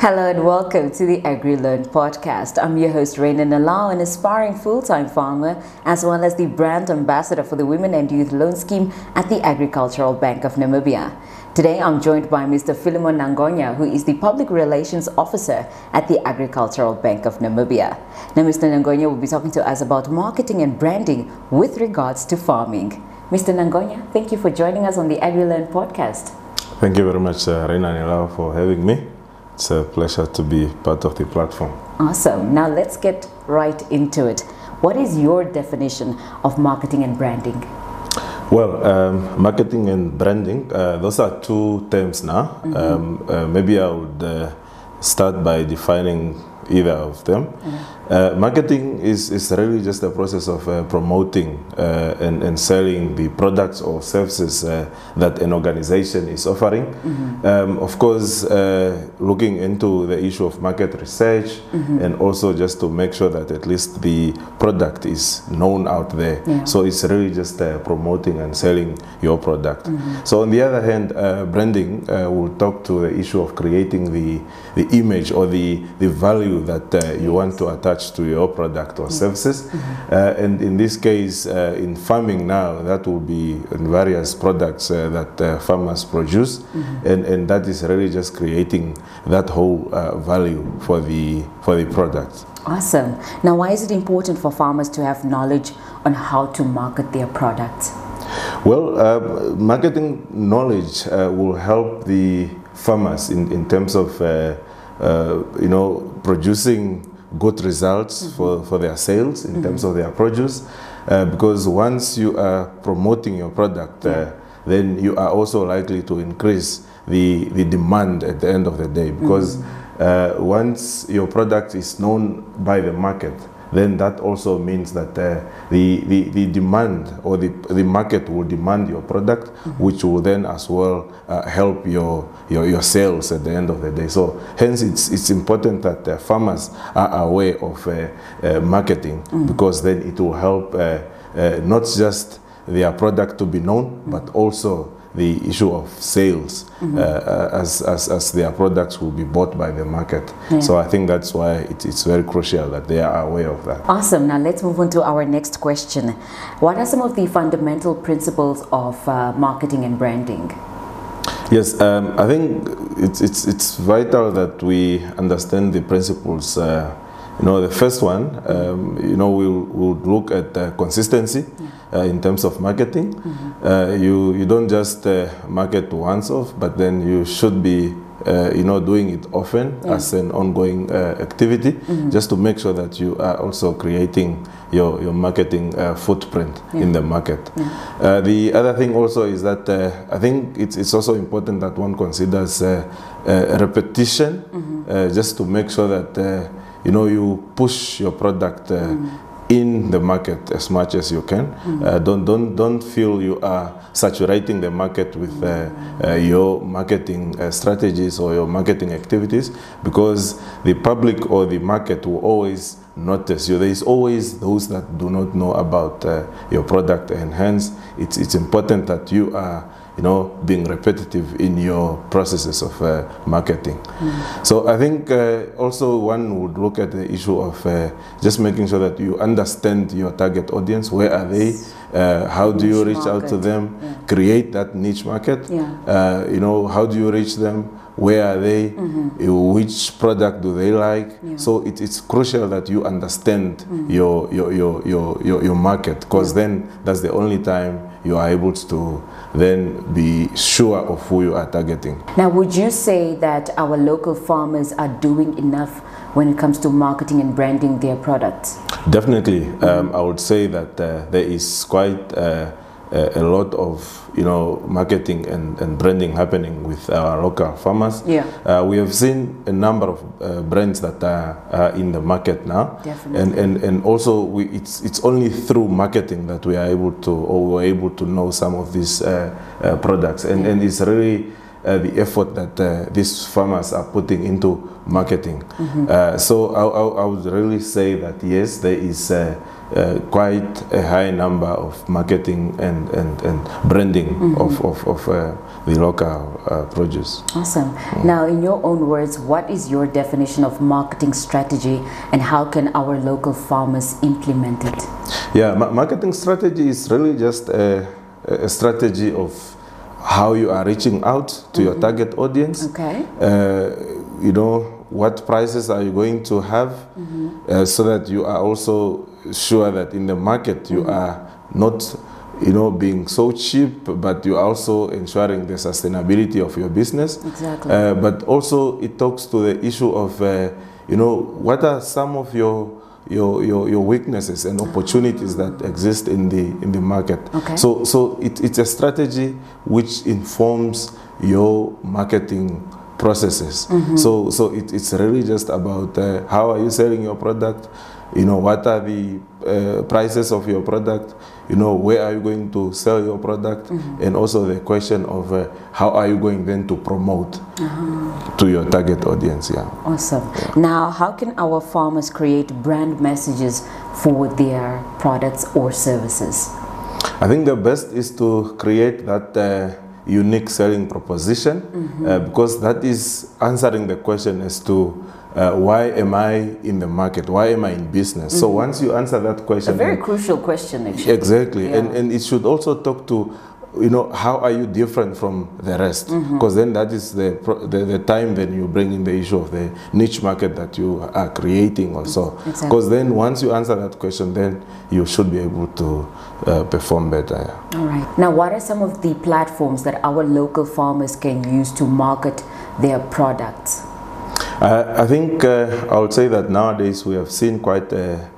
Hello and welcome to the AgriLearn podcast. I'm your host, Raina Nalau, an aspiring full-time farmer, as well as the brand ambassador for the Women and Youth Loan Scheme at the Agricultural Bank of Namibia. Today, I'm joined by Mr. Philemon Nangonya, who is the Public Relations Officer at the Agricultural Bank of Namibia. Now, Mr. Nangonya will be talking to us about marketing and branding with regards to farming. Mr. Nangonya, thank you for joining us on the AgriLearn podcast. Thank you very much, uh, Reina Nilau, for having me. It's a pleasure to be part of the platform. Awesome. Now let's get right into it. What is your definition of marketing and branding? Well, um, marketing and branding, uh, those are two terms now. Mm-hmm. Um, uh, maybe I would uh, start by defining either of them. Mm-hmm. Uh, marketing is, is really just a process of uh, promoting uh, and, and selling the products or services uh, that an organization is offering. Mm-hmm. Um, of course, uh, looking into the issue of market research mm-hmm. and also just to make sure that at least the product is known out there. Yeah. So it's really just uh, promoting and selling your product. Mm-hmm. So on the other hand, branding will talk to the issue of creating the, the image or the, the value that you yes. want to attach attached to your product or services. Uh, and in this case, uh, in farming now, that will be in various products uh, that uh, farmers produce, and, and that is really just creating that whole uh, value for the for the product. Awesome. Now, why is it important for farmers to have knowledge on how to market their products? Well, uh, marketing knowledge will help the farmers in, in terms of you know producing good results mm-hmm. for, for their sales in mm-hmm. terms of their produce. Uh, because once you are promoting your product, uh, then you are also likely to increase the, the demand at the end of the day. Because mm-hmm. uh, once your product is known by the market, then that also means that uh, the, the, the demand or the, the market will demand your product, mm-hmm. which will then as well uh, help your, your, your sales at the end of the day. So hence it's, it's important that uh, farmers are aware of uh, uh, marketing mm-hmm. because then it will help uh, not just their product to be known, mm-hmm. but also the issue of sales mm-hmm. uh, as, as, as their products will be bought by the market. Yeah. So I think that's why it, it's very crucial that they are aware of that. Awesome. Now let's move on to our next question. What are some of the fundamental principles of uh, marketing and branding? Yes, um, I think it's, it's, it's vital that we understand the principles. Uh, you know, the first one, um, you know, we'll, we'll look at uh, consistency. Uh, in terms of marketing. Mm-hmm. Uh, you you don't just uh, market once off, but then you should be uh, you know, doing it often yeah. as an ongoing uh, activity, mm-hmm. just to make sure that you are also creating your, your marketing uh, footprint yeah. in the market. Yeah. the other thing also is that I think it's, it's also important that one considers repetition, mm-hmm. just to make sure that you know you push your product mm in the market as much as you can. Mm. Uh, don't don't don't feel you are saturating the market with uh, uh, your marketing uh, strategies or your marketing activities because the public or the market will always notice you. There is always those that do not know about uh, your product, and hence it's it's important that you are you know, being repetitive in your processes of uh, marketing. Mm. So I think uh, also one would look at the issue of uh, just making sure that you understand your target audience. Where are they? Uh, how do you reach market. out to them? Yeah. Create that niche market. Yeah. Uh, you know, how do you reach them? Where are they? Mm-hmm. Which product do they like? Yeah. So it, it's crucial that you understand mm. your, your, your, your, your, your market because then that's the only time you are able to then be sure of who you are targeting. Now, would you say that our local farmers are doing enough when it comes to marketing and branding their products? Definitely. Um, I would say that uh, there is quite uh, a lot of you know marketing and, and branding happening with our local farmers. Yeah. Uh, we have seen a number of uh, brands that are, are, in the market now. Definitely. And and, and also we, it's it's only through marketing that we are able to or we're able to know some of these uh, uh products. And yeah. and it's really uh, the effort that uh, these farmers are putting into marketing. Mm-hmm. so I, I, I, would really say that yes, there is uh, quite a high number of marketing and, and, and branding mm -hmm. of, of, of uh, the local uh, produce. Awesome. Mm. Now, in your own words, what is your definition of marketing strategy and how can our local farmers implement it? Yeah, ma marketing strategy is really just a, a strategy of how you are reaching out to mm -hmm. your mm-hmm. target audience. Okay. Uh, you know, what prices are you going to have mm -hmm. uh, so that you are also sure that in the market you mm -hmm. are not you know being so cheap but you're also ensuring the sustainability of your business exactly uh, but also it talks to the issue of uh, you know what are some of your your, your, your weaknesses and opportunities that exist in the in the market. Okay. So so it, it's a strategy which informs your marketing processes. Mm -hmm. So so it, it's really just about uh, how are you selling your product, you know what are the uh, prices of your product you know where are you going to sell your product mm -hmm. and also the question of uh, how are you going then to promote uh -huh. to your target audience yeah awesome yeah. now how can our farmers create brand messages for their products or services i think the best is to create that uh, unique selling proposition mm -hmm. because that is answering the question as to uh, why am I in the market? Why am I in business? Mm -hmm. So mm-hmm. once you answer that question, It's a very crucial question, actually. Exactly, yeah. and and it should also talk to you know how are you different from the rest because mm -hmm. then that is the, the, the time then you bring in the issue of the niche market that you are creating also because exactly. then once you answer that question then you should be able to uh, perform better all right now what are some of the platforms that our local farmers can use to market their products I, I think uh, I would say that nowadays we have seen quite a,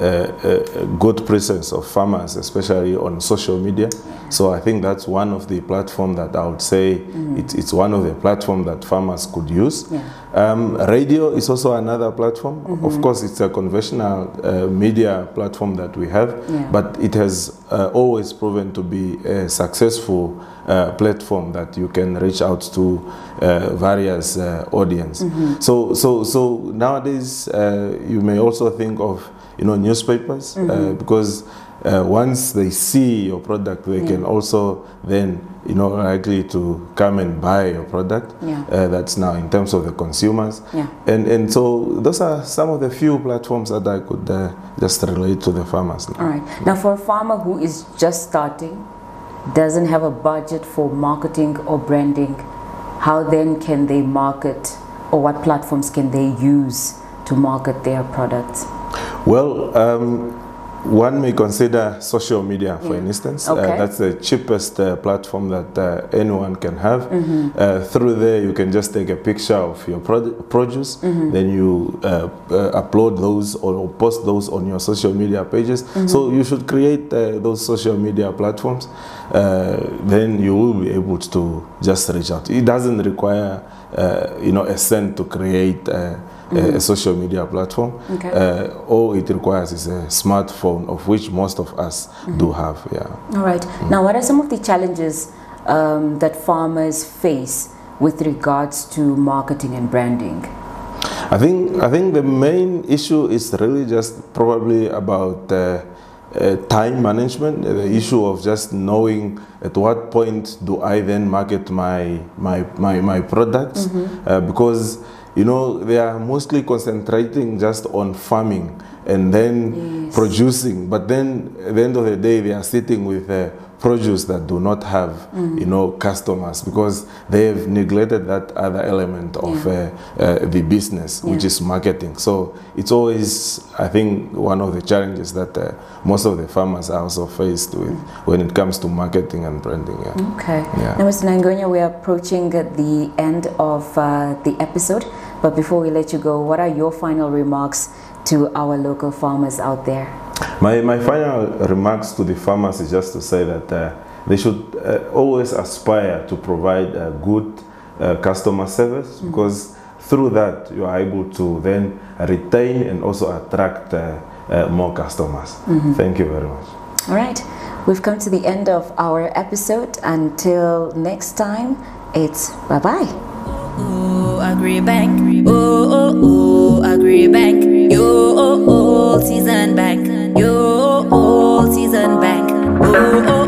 a, a, good presence of farmers, especially on social media. So I think that's one of the platforms that I would say mm. it, it's one of the platforms that farmers could use. Yeah. Um, radio is also another platform. Mm -hmm. Of course, it's a conventional uh, media platform that we have, yeah. but it has uh, always proven to be a successful uh, platform that you can reach out to uh, various uh, audience. Mm -hmm. So, so, so nowadays uh, you may also think of you know newspapers mm -hmm. because uh, once they see your product, they yeah. can also then, you know, likely to come and buy your product. Yeah. Uh, that's now in terms of the consumers. Yeah. And, and so those are some of the few platforms that I could uh, just relate to the farmers. Now. All right. Now for a farmer who is just starting, doesn't have a budget for marketing or branding, how then can they market or what platforms can they use to market their products? Well, um, one may consider social media, for instance. Uh, okay. Uh, that's the cheapest uh, platform that uh, anyone can have. Mm -hmm. through there, you can just take a picture of your produce, mm -hmm. then you uh, upload those or post those on your social media pages. Mm -hmm. So you should create those social media platforms. then you will be able to just reach out. It doesn't require, you know, a cent to create mm a, social media platform. Okay. Uh, all it requires is a smartphone, of which most of us mm do have. Yeah. All right. Mm. Now, what are some of the challenges um, that farmers face with regards to marketing and branding? I think I think the main issue is really just probably about. Uh, uh, time management, the issue of just knowing at what point do I then market my my my, my products, mm -hmm. uh, because you know, they are mostly concentrating just on farming and then yes. producing. But then at the end of the day, they are sitting with uh, produce that do not have, mm. you know, customers because they have neglected that other element of yeah. uh, uh, the business, yeah. which is marketing. So it's always, I think, one of the challenges that uh, most of the farmers are also faced with mm. when it comes to marketing and branding. Yeah. Okay. Now, Mr. Nangonya, we are approaching the end of uh, the episode. But before we let you go, what are your final remarks to our local farmers out there? My, my final remarks to the farmers is just to say that uh, they should uh, always aspire to provide a good uh, customer service mm -hmm. because through that you are able to then retain and also attract uh, uh, more customers. Mm -hmm. Thank you very much. All right. We've come to the end of our episode. Until next time, it's bye bye. Oh, Agri Bank. Oh, oh, oh, Agri Bank. Yo, old season back. Yo, old season back. Oh, oh.